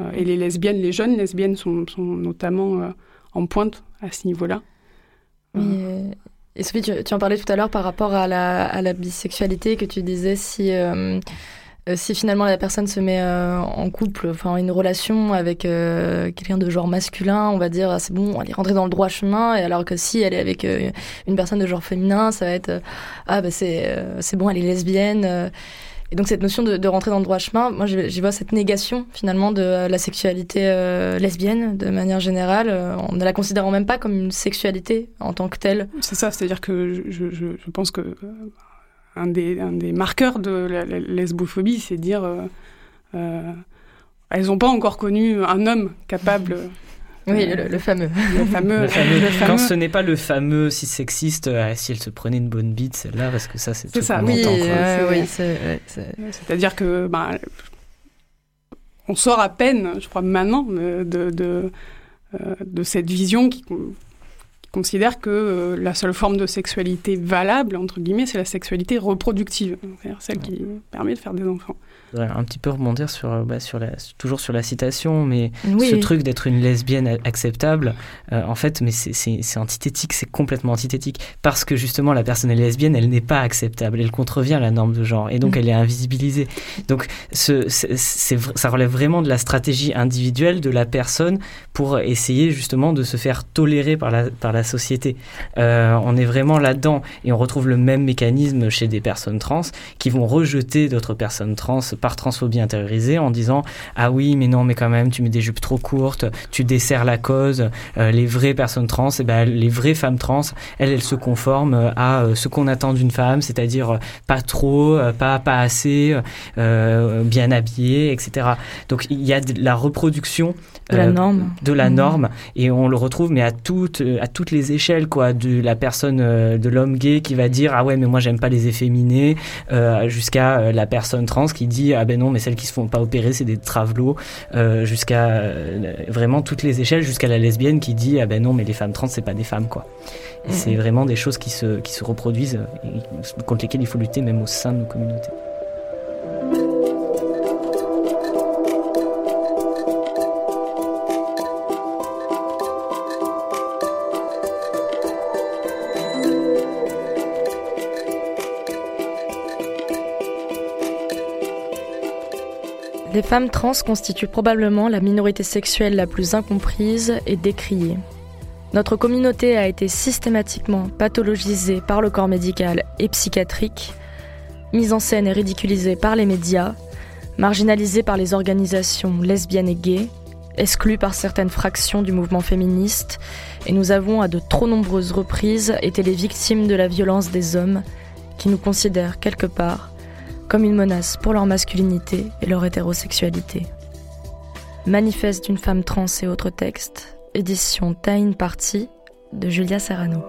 Euh, et les lesbiennes, les jeunes lesbiennes sont, sont notamment euh, en pointe à ce niveau-là.
et Sophie, tu, en parlais tout à l'heure par rapport à la, à la, bisexualité, que tu disais si euh, si finalement la personne se met euh, en couple, enfin une relation avec euh, quelqu'un de genre masculin, on va dire ah, c'est bon, elle est rentrée dans le droit chemin, et alors que si elle est avec une personne de genre féminin, ça va être ah bah c'est c'est bon, elle est lesbienne. Et donc cette notion de, de, rentrer dans le droit chemin, moi j'y vois cette négation finalement de la sexualité lesbienne de manière générale, en ne la considérant même pas comme une sexualité en tant que telle.
C'est ça, c'est-à-dire que je, je, je pense que un des, un des marqueurs de la, lesbophobie, c'est dire euh, euh, elles n'ont pas encore connu un homme capable.
Oui, le, fameux.
Le fameux. le
fameux. Quand ce n'est pas le fameux si sexiste, euh, si elle se prenait une bonne bite, celle-là, parce que ça, c'est
C'est ça, oui. oui
C'est-à-dire que bah, on sort à peine, je crois maintenant, de, de, de cette vision qui, considère que euh, la seule forme de sexualité valable, entre guillemets, c'est la sexualité reproductive, c'est-à-dire celle qui permet de faire des enfants.
Un petit peu rebondir sur, euh, bah, sur la, toujours sur la citation, mais ce truc d'être une lesbienne acceptable, euh, en fait, mais c'est antithétique, c'est complètement antithétique, parce que justement la personne est lesbienne, elle n'est pas acceptable, elle contrevient à la norme de genre, et donc mm. elle est invisibilisée. Donc ce, ça relève vraiment de la stratégie individuelle de la personne pour essayer justement de se faire tolérer par la, par la, la société. Euh, on est vraiment là-dedans et on retrouve le même mécanisme chez des personnes trans qui vont rejeter d'autres personnes trans par transphobie intériorisée en disant ah oui mais non mais quand même tu mets des jupes trop courtes, tu desserres la cause. Euh, les vraies personnes trans, et eh ben les vraies femmes trans, elles elles se conforment à ce qu'on attend d'une femme, c'est-à-dire pas trop, pas pas assez, bien habillée, etc. Donc il y a de la reproduction
de la norme,
de la mhm. norme et on le retrouve mais à toutes à toutes les échelles quoi de la personne euh, de l'homme gay qui va dire ah ouais mais moi j'aime pas les efféminés euh, jusqu'à euh, la personne trans qui dit ah ben non mais celles qui se font pas opérer c'est des travelots jusqu'à vraiment toutes les échelles jusqu'à la lesbienne qui dit ah ben non mais les femmes trans c'est pas des femmes quoi. C'est vraiment des choses qui se qui se reproduisent contre lesquelles il faut lutter même au sein de nos communautés
Les femmes trans constituent probablement la minorité sexuelle la plus incomprise et décriée. Notre communauté a été systématiquement pathologisée par le corps médical et psychiatrique, mise en scène et ridiculisée par les médias, marginalisée par les organisations lesbiennes et gays, exclue par certaines fractions du mouvement féministe, et nous avons à de trop nombreuses reprises été les victimes de la violence des hommes qui nous considèrent quelque part comme une menace pour leur masculinité et leur hétérosexualité. Manifeste d'une femme trans et autres textes, édition Time Party de Julia Serrano.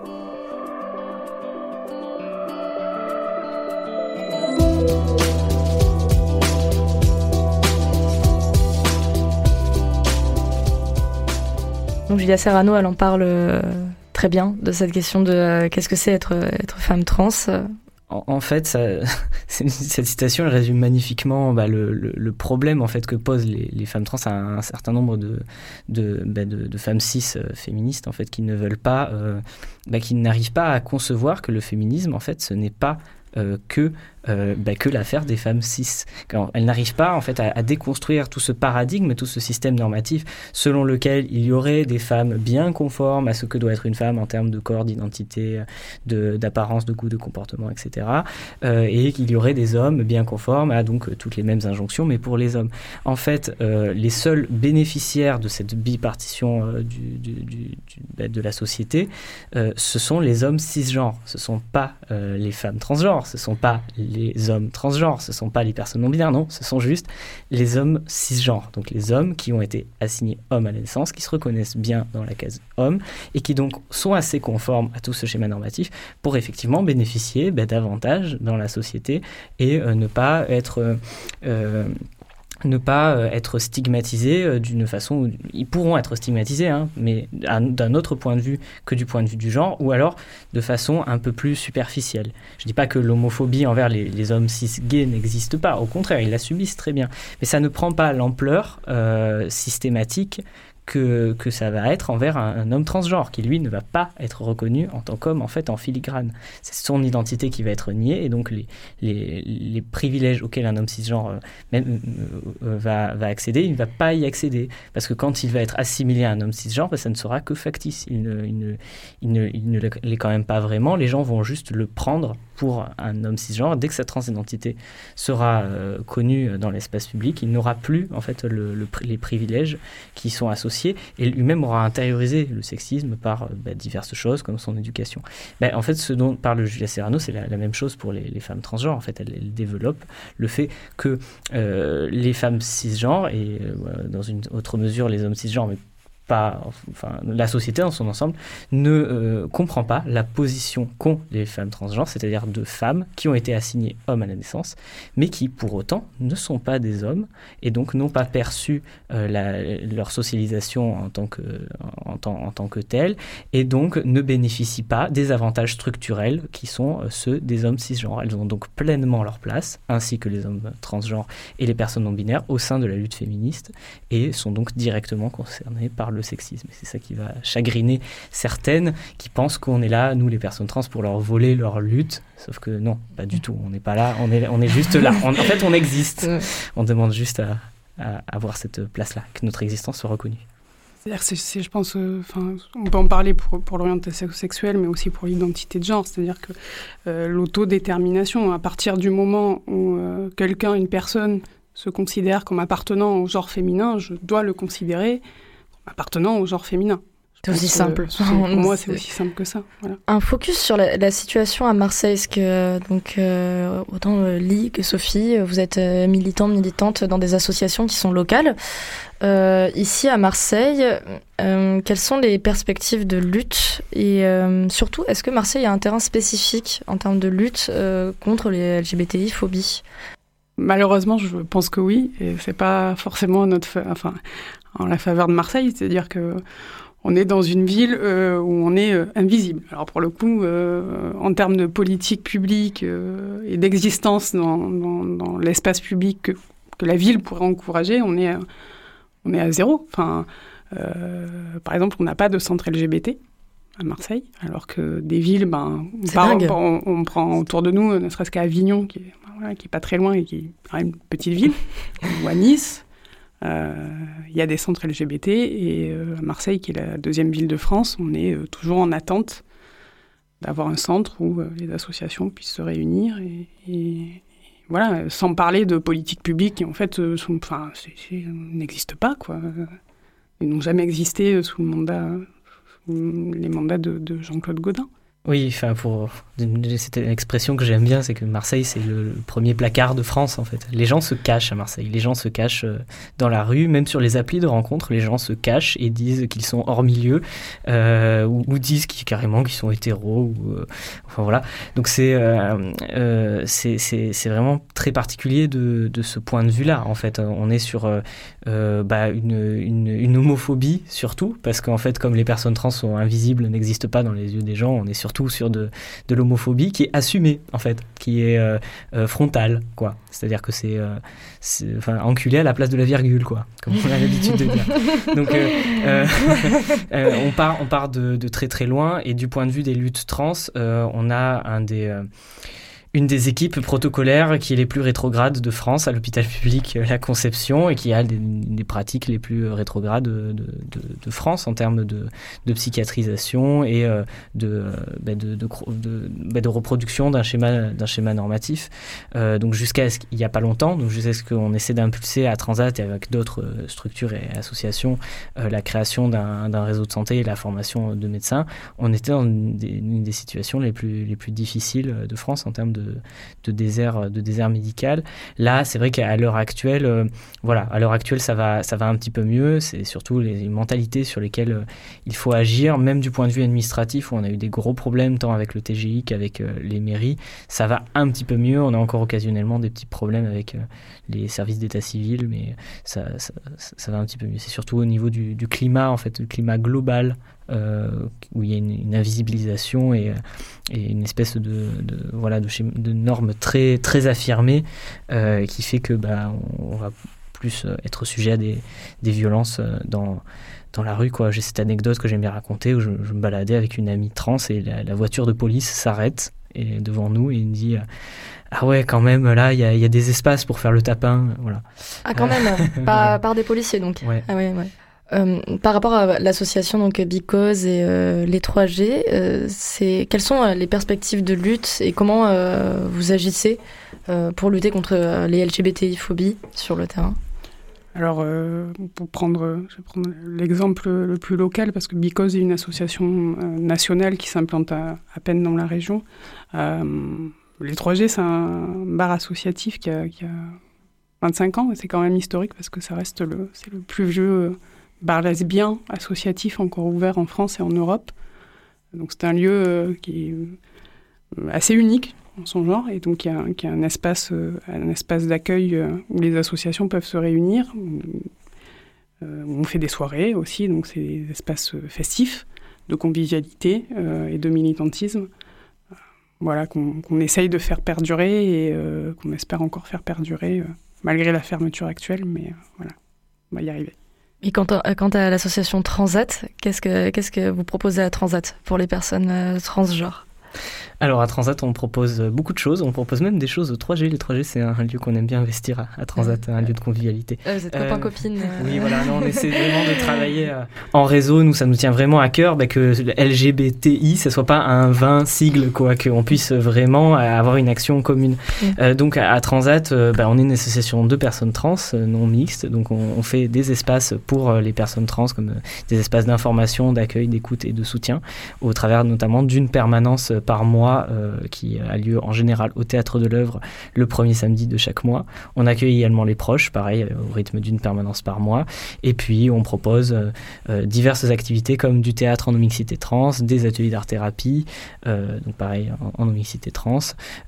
Donc Julia Serrano, elle en parle euh, très bien de cette question de euh, qu'est-ce que c'est être, être femme trans
en, fait, cette citation résume magnifiquement bah, le, problème en fait que posent les, femmes trans à un, certain nombre de, de, bah, femmes cis euh, féministes en fait qui ne veulent pas, euh, bah, qui n'arrivent pas à concevoir que le féminisme en fait ce n'est pas euh, que euh, bah, que l'affaire des femmes cis. Quand elles n'arrivent pas en fait à, déconstruire tout ce paradigme, tout ce système normatif selon lequel il y aurait des femmes bien conformes à ce que doit être une femme en termes de corps, d'identité, d'apparence, de, goût, de comportement, etc. Euh, et qu'il y aurait des hommes bien conformes à donc toutes les mêmes injonctions, mais pour les hommes. En fait, euh, les seuls bénéficiaires de cette bipartition du, bah, de la société, ce sont les hommes cisgenres. Ce sont pas les femmes transgenres. Ce sont pas hommes transgenres, ce ne sont pas les personnes non binaires, non, ce sont juste les hommes cisgenres, donc les hommes qui ont été assignés hommes à la naissance, qui se reconnaissent bien dans la case homme et qui donc sont assez conformes à tout ce schéma normatif pour effectivement bénéficier ben, davantage dans la société et euh, ne pas être euh, ne pas euh, être stigmatisés euh, d'une façon où ils pourront être stigmatisés, hein, mais d'un autre point de vue que du point de vue du genre, ou alors de façon un peu plus superficielle. Je ne dis pas que l'homophobie envers les, hommes cis gays n'existe pas, au contraire, ils la subissent très bien, mais ça ne prend pas l'ampleur euh, systématique que, ça va être envers un, homme transgenre qui lui ne va pas être reconnu en tant qu'homme en fait en filigrane. C'est son identité qui va être niée et donc les, les, les privilèges auxquels un homme cisgenre euh, euh, euh, va, va, accéder, il ne va pas y accéder parce que quand il va être assimilé à un homme cisgenre, ben, ça ne sera que factice. Il ne, il ne, il ne, l'est quand même pas vraiment. Les gens vont juste le prendre pour un homme cisgenre, dès que sa transidentité sera connue dans l'espace public, il n'aura plus en fait le, les privilèges qui sont associés et lui-même aura intériorisé le sexisme par euh, bah, diverses choses comme son éducation. Bah, en fait, ce dont parle Julia Serrano, c'est la, même chose pour les, femmes transgenres. En fait, elle, développe le fait que euh, les femmes cisgenres et dans une autre mesure les hommes cisgenres, mais la société dans son ensemble ne euh, comprend pas la position qu'ont les femmes transgenres, c'est-à-dire de femmes qui ont été assignées hommes à la naissance, mais qui pour autant ne sont pas des hommes et donc n'ont pas perçu euh, leur socialisation en tant que en tant que telle et donc ne bénéficient pas des avantages structurels qui sont euh, ceux des hommes cisgenres. Elles ont donc pleinement leur place, ainsi que les hommes transgenres et les personnes non binaires, au sein de la lutte féministe et sont donc directement concernées par le sexisme. C'est ça qui va chagriner certaines qui pensent qu'on est là, nous les personnes trans, pour leur voler leur lutte. Sauf que non, pas du tout. On n'est pas là, on est, on est juste là. en fait, on existe. On demande juste à, avoir cette place-là, que notre existence soit reconnue.
c'est, je pense, euh, on peut en parler pour, pour l'orientation sexuelle, mais aussi pour l'identité de genre. C'est-à-dire que euh, l'autodétermination, à partir du moment où euh, quelqu'un, une personne, se considère comme appartenant au genre féminin, je dois le considérer appartenant au genre féminin.
C'est aussi simple.
Pour moi, c'est aussi simple que ça. Voilà.
Un focus sur la, la, situation à Marseille. Est-ce que, donc, euh, autant euh, Lee que Sophie, vous êtes euh, militants, militantes dans des associations qui sont locales. Euh, ici à Marseille, euh, quelles sont les perspectives de lutte Et euh, surtout, est-ce que Marseille a un terrain spécifique en termes de lutte contre les LGBTI-phobies
Malheureusement, je pense que oui, et c'est pas forcément notre, enfin, en la faveur de Marseille, c'est-à-dire que on est dans une ville euh, où on est euh, invisible. Alors pour le coup, euh, en termes de politique publique et d'existence dans, dans, dans l'espace public que, que, la ville pourrait encourager, on est, on est à zéro. Enfin, par exemple, on n'a pas de centre LGBT à Marseille, alors que des villes, ben, on, on, on, prend autour de nous, ne serait-ce qu'à Avignon, qui est, voilà, qui est pas très loin et qui est une petite ville, ou à Nice, il y a des centres LGBT et euh, à Marseille, qui est la deuxième ville de France, on est euh, toujours en attente d'avoir un centre où les associations puissent se réunir et, voilà, sans parler de politique publique qui en fait enfin, n'existent pas quoi. Ils n'ont jamais existé sous le mandat, les mandats de, de Jean-Claude Godin.
Oui, enfin pour cette expression que j'aime bien, c'est que Marseille c'est le premier placard de France en fait. Les gens se cachent à Marseille, les gens se cachent euh, dans la rue, même sur les applis de rencontre, les gens se cachent et disent qu'ils sont hors milieu euh, ou, disent carrément qu'ils sont hétéros. Ou, euh, enfin voilà. Donc c'est euh, c'est vraiment très particulier de, de ce point de vue-là. En fait, on est sur bah, une, une, une, homophobie surtout parce qu'en fait, comme les personnes trans sont invisibles, n'existent pas dans les yeux des gens, on est sur surtout sur de, l'homophobie qui est assumée, en fait, qui est euh, euh, frontale, quoi. C'est-à-dire que c'est euh, enfin, enculé à la place de la virgule, quoi, comme on a l'habitude de dire. Donc, euh, on part, on part de, très très loin, et du point de vue des luttes trans, on a un des une des équipes protocolaires qui est les plus rétrogrades de France à l'hôpital public La Conception et qui a des, pratiques les plus rétrogrades de, France en termes de, psychiatrisation et euh, de, bah bah de, reproduction d'un schéma, normatif. Euh, donc jusqu'à ce qu'il n'y a pas longtemps, donc jusqu'à ce qu'on essaie d'impulser à Transat et avec d'autres euh, structures et associations euh, la création d'un réseau de santé et la formation de médecins, on était dans une des, une des situations les plus, les plus difficiles de France en termes de de, désert, de désert médical. Là, c'est vrai qu'à l'heure actuelle, euh, voilà, à l'heure actuelle, ça va, ça va un petit peu mieux. C'est surtout les mentalités sur lesquelles euh, il faut agir, même du point de vue administratif, où on a eu des gros problèmes tant avec le TGI qu'avec euh, les mairies. Ça va un petit peu mieux. On a encore occasionnellement des petits problèmes avec les services d'état civil, mais ça, ça, va un petit peu mieux. C'est surtout au niveau du, du climat, en fait, le climat global où il y a une, une invisibilisation et, et, une espèce de, de voilà de, de, normes très très affirmées euh, qui fait que bah, on, on va plus euh, être sujet à des, des violences euh, dans dans la rue quoi. J'ai cette anecdote que j'aime bien raconter où je, je, me baladais avec une amie trans et la, la voiture de police s'arrête et devant nous et il me dit ah ouais quand même là il y, y, a des espaces pour faire le tapin voilà
ah quand même par, par des policiers donc.
Ouais.
ah ouais ouais euh, par rapport à l'association donc Because et euh, les 3G, euh, c'est quelles sont les perspectives de lutte et comment vous agissez pour lutter contre les LGBTI-phobies sur le terrain?
Alors, pour prendre, l'exemple le plus local, parce que Because est une association nationale qui s'implante à, peine dans la région. les 3G, c'est un bar associatif qui a, qui a 25 ans, c'est quand même historique parce que ça reste le, c'est le plus vieux bar lesbien associatif encore ouvert en France et en Europe. Donc c'est un lieu euh, qui est euh, assez unique en son genre et donc il euh, un espace d'accueil où les associations peuvent se réunir. On fait des soirées aussi, donc c'est des espaces festifs de convivialité et de militantisme. Voilà, qu'on qu essaye de faire perdurer et qu'on espère encore faire perdurer malgré la fermeture actuelle, mais voilà, on va y arriver.
Et quant à, quant à l'association Transat, qu'est-ce que, qu'est-ce que vous proposez à Transat pour les personnes euh, transgenres?
Alors à Transat, on propose beaucoup de choses. On propose même des choses au 3G. Le 3G, c'est un lieu qu'on aime bien investir à, Transat, un lieu de convivialité.
Euh, vous êtes copains, copines.
Oui, voilà. on essaie vraiment de travailler en réseau. Nous, ça nous tient vraiment à cœur bah, que LGBTI, ce soit pas un vain sigle, quoi, qu'on puisse vraiment avoir une action commune. donc à, Transat, bah, on est une association de personnes trans, non mixtes. Donc on, on fait des espaces pour les personnes trans, comme des espaces d'information, d'accueil, d'écoute et de soutien, au travers notamment d'une permanence par mois euh, qui a lieu en général au Théâtre de l'œuvre le premier samedi de chaque mois. On accueille également les proches, pareil, euh, au rythme d'une permanence par mois. Et puis, on propose euh, diverses activités comme du théâtre en mixité trans, des ateliers d'art-thérapie, donc pareil, en, mixité trans.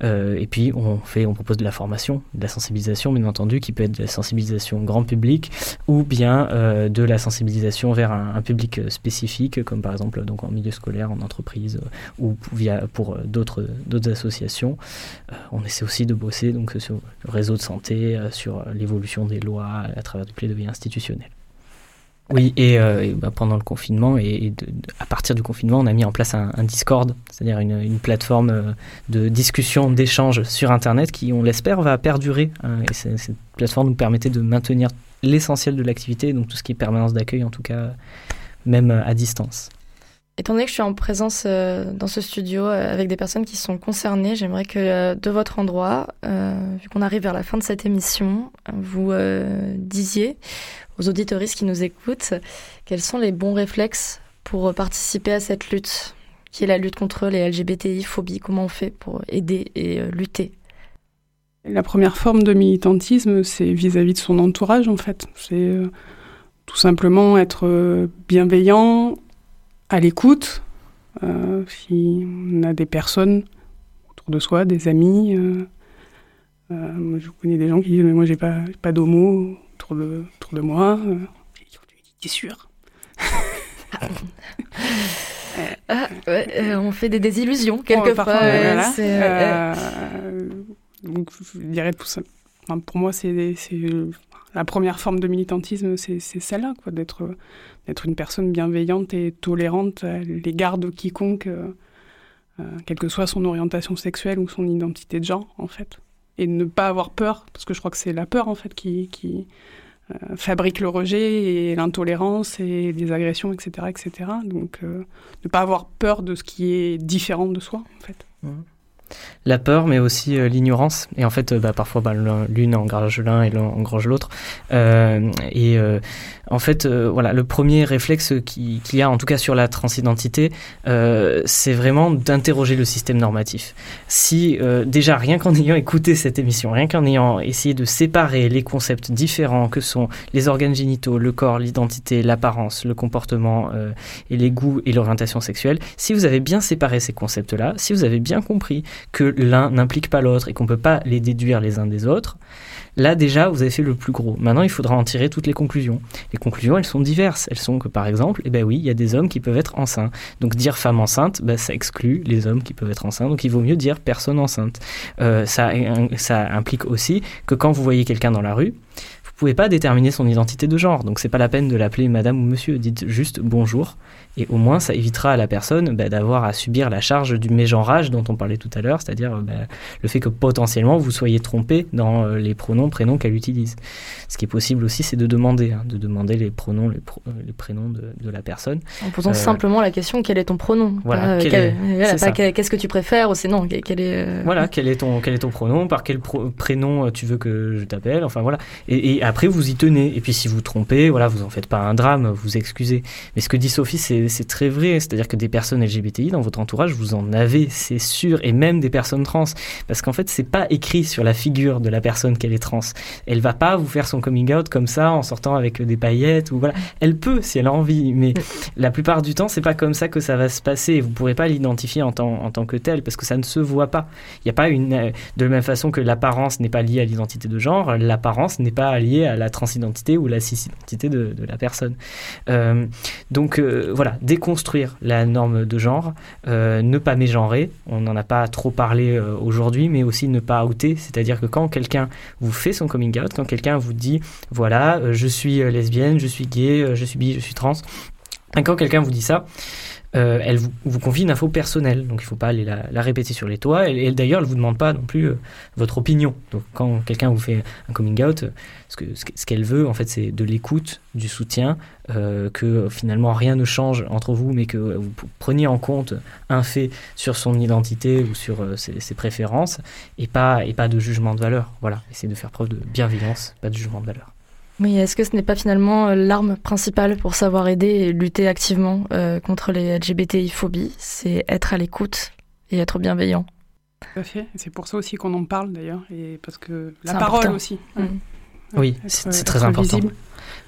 et puis, on, fait, on propose de la formation, de la sensibilisation, bien entendu, qui peut être de la sensibilisation grand public ou bien de la sensibilisation vers un, public spécifique, comme par exemple donc en milieu scolaire, en entreprise, ou via, pour d'autres associations. Euh, on essaie aussi de bosser donc sur le réseau de santé, euh, sur l'évolution des lois à travers du plaidoyer institutionnel. Oui, et, euh, bah, pendant le confinement, et, à partir du confinement, on a mis en place un, Discord, c'est-à-dire une, plateforme de discussion, d'échange sur Internet qui, on l'espère, va perdurer. Hein, et cette plateforme nous permettait de maintenir l'essentiel de l'activité, donc tout ce qui est permanence d'accueil, en tout cas, même à distance.
Étant donné que je suis en présence euh, dans ce studio euh, avec des personnes qui sont concernées, j'aimerais que euh, de votre endroit, vu qu'on arrive vers la fin de cette émission, vous disiez aux auditoristes qui nous écoutent quels sont les bons réflexes pour participer à cette lutte, qui est la lutte contre les LGBTI, phobie, comment on fait pour aider et lutter?
La première forme de militantisme, c'est vis-à-vis de son entourage en fait. C'est tout simplement être bienveillant, à l'écoute, euh, si on a des personnes autour de soi, des amis. Euh, euh, je connais des gens qui disent mais moi j'ai pas pas d'homo autour de autour de moi. T'es sûr
ah, on fait des désillusions quelquefois.
donc je dirais tout ça. pour moi, c'est la première forme de militantisme, c'est celle-là, quoi, d'être une personne bienveillante et tolérante à l'égard de quiconque, euh, euh, quelle que soit son orientation sexuelle ou son identité de genre, en fait. Et ne pas avoir peur, parce que je crois que c'est la peur, en fait, qui, qui euh, fabrique le rejet et l'intolérance et les agressions, etc., etc. Donc, ne pas avoir peur de ce qui est différent de soi, en fait. Mmh
la peur, mais aussi euh, l'ignorance. Et en fait, euh, bah, parfois, bah, l'une engrange l'un et engrange l'autre. Euh, et en fait, voilà, le premier réflexe qu'il y a, en tout cas sur la transidentité, c'est vraiment d'interroger le système normatif. Si déjà, rien qu'en ayant écouté cette émission, rien qu'en ayant essayé de séparer les concepts différents que sont les organes génitaux, le corps, l'identité, l'apparence, le comportement et les goûts et l'orientation sexuelle, si vous avez bien séparé ces concepts-là, si vous avez bien compris que l'un n'implique pas l'autre et qu'on ne peut pas les déduire les uns des autres, là déjà vous avez fait le plus gros. Maintenant il faudra en tirer toutes les conclusions. Les conclusions elles sont diverses. Elles sont que par exemple, eh ben oui, il y a des hommes qui peuvent être enceints. Donc dire femme enceinte, ben, ça exclut les hommes qui peuvent être enceints. Donc il vaut mieux dire personne enceinte. Euh, ça, ça implique aussi que quand vous voyez quelqu'un dans la rue, vous pouvez pas déterminer son identité de genre. Donc c'est pas la peine de l'appeler madame ou monsieur. Dites juste bonjour et au moins, ça évitera à la personne bah, d'avoir à subir la charge du mégenrage dont on parlait tout à l'heure, c'est-à-dire bah, le fait que potentiellement vous soyez trompé dans euh, les pronoms, prénoms qu'elle utilise. Ce qui est possible aussi, c'est de demander, hein, de demander les pronoms, les, euh, prénoms de, la personne.
En posant euh, simplement la question quel est ton pronom? Voilà. Qu'est-ce que tu préfères ou c'est non quel est,
Voilà, quel est, ton, quel est ton pronom Par quel prénom tu veux que je t'appelle Enfin voilà. Et, et, après, vous y tenez. Et puis si vous trompez, voilà, vous en faites pas un drame, vous excusez. Mais ce que dit Sophie, c'est c'est très vrai. C'est-à-dire que des personnes LGBTI dans votre entourage, vous en avez, c'est sûr, et même des personnes trans. Parce qu'en fait, c'est pas écrit sur la figure de la personne qu'elle est trans. Elle va pas vous faire son coming out comme ça en sortant avec des paillettes ou voilà. Elle peut si elle a envie, mais la plupart du temps, c'est pas comme ça que ça va se passer. Vous pourrez pas l'identifier en tant, en tant que tel parce que ça ne se voit pas. Il n'y a pas une. De la même façon que l'apparence n'est pas liée à l'identité de genre, l'apparence n'est pas liée à la transidentité ou la cisidentité de, de la personne. Euh, donc euh, voilà, déconstruire la norme de genre, euh, ne pas mégenrer, on n'en a pas trop parlé euh, aujourd'hui, mais aussi ne pas outer, c'est-à-dire que quand quelqu'un vous fait son coming out, quand quelqu'un vous dit, voilà, euh, je suis lesbienne, je suis gay, je suis bi, je suis trans, quand quelqu'un vous dit ça, euh, elle vous, confie une info personnelle, donc il ne faut pas aller la, répéter sur les toits. Et, d'ailleurs, elle ne vous demande pas non plus euh, votre opinion. Donc quand quelqu'un vous fait un coming out, ce qu'elle ce veut, en fait, c'est de l'écoute, du soutien, euh, que finalement rien ne change entre vous, mais que vous preniez en compte un fait sur son identité ou sur ses, ses, préférences, et pas, et pas de jugement de valeur. Voilà, essayez de faire preuve de bienveillance, pas de jugement de valeur.
Oui, est-ce que ce n'est pas finalement euh, l'arme principale pour savoir aider et lutter activement euh, contre les LGBTI-phobies C'est être à l'écoute et être bienveillant?
Tout à fait. C'est pour ça aussi qu'on en parle d'ailleurs, et parce que la parole aussi.
Mm. Oui, c'est très important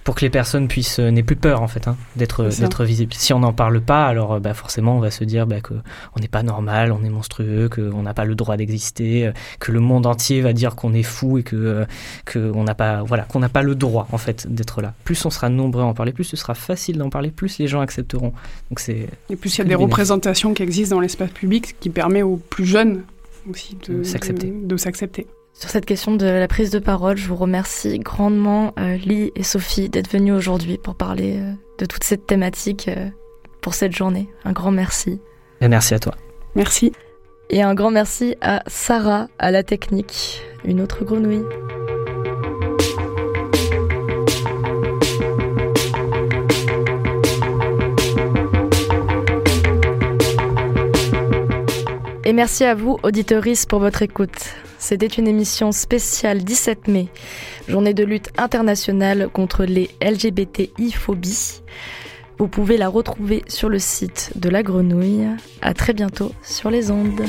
pour que les personnes puissent euh, n'aient plus peur en fait hein, d'être d'être visibles. Si on n'en parle pas, alors euh, bah, forcément on va se dire bah, que on n'est pas normal, on est monstrueux, qu'on n'a pas le droit d'exister, euh, que le monde entier va dire qu'on est fou et que que on n'a pas voilà qu'on n'a pas le droit en fait d'être là. Plus on sera nombreux à en parler, plus ce sera facile d'en parler, plus les gens accepteront. Donc c'est
et plus il y a des représentations qui existent dans l'espace public, ce qui permet aux plus jeunes aussi de
s'accepter.
De, s'accepter.
Sur cette question de la prise de parole, je vous remercie grandement, euh, Lee et Sophie, d'être venus aujourd'hui pour parler euh, de toute cette thématique euh, pour cette journée. Un grand merci.
Et merci à toi.
Merci.
Et un grand merci à Sarah, à la technique, une autre grenouille. Et merci à vous, auditoris, pour votre écoute. C'était une émission spéciale 17 mai, journée de lutte internationale contre les LGBTI-phobies. Vous pouvez la retrouver sur le site de la grenouille. À très bientôt sur les ondes.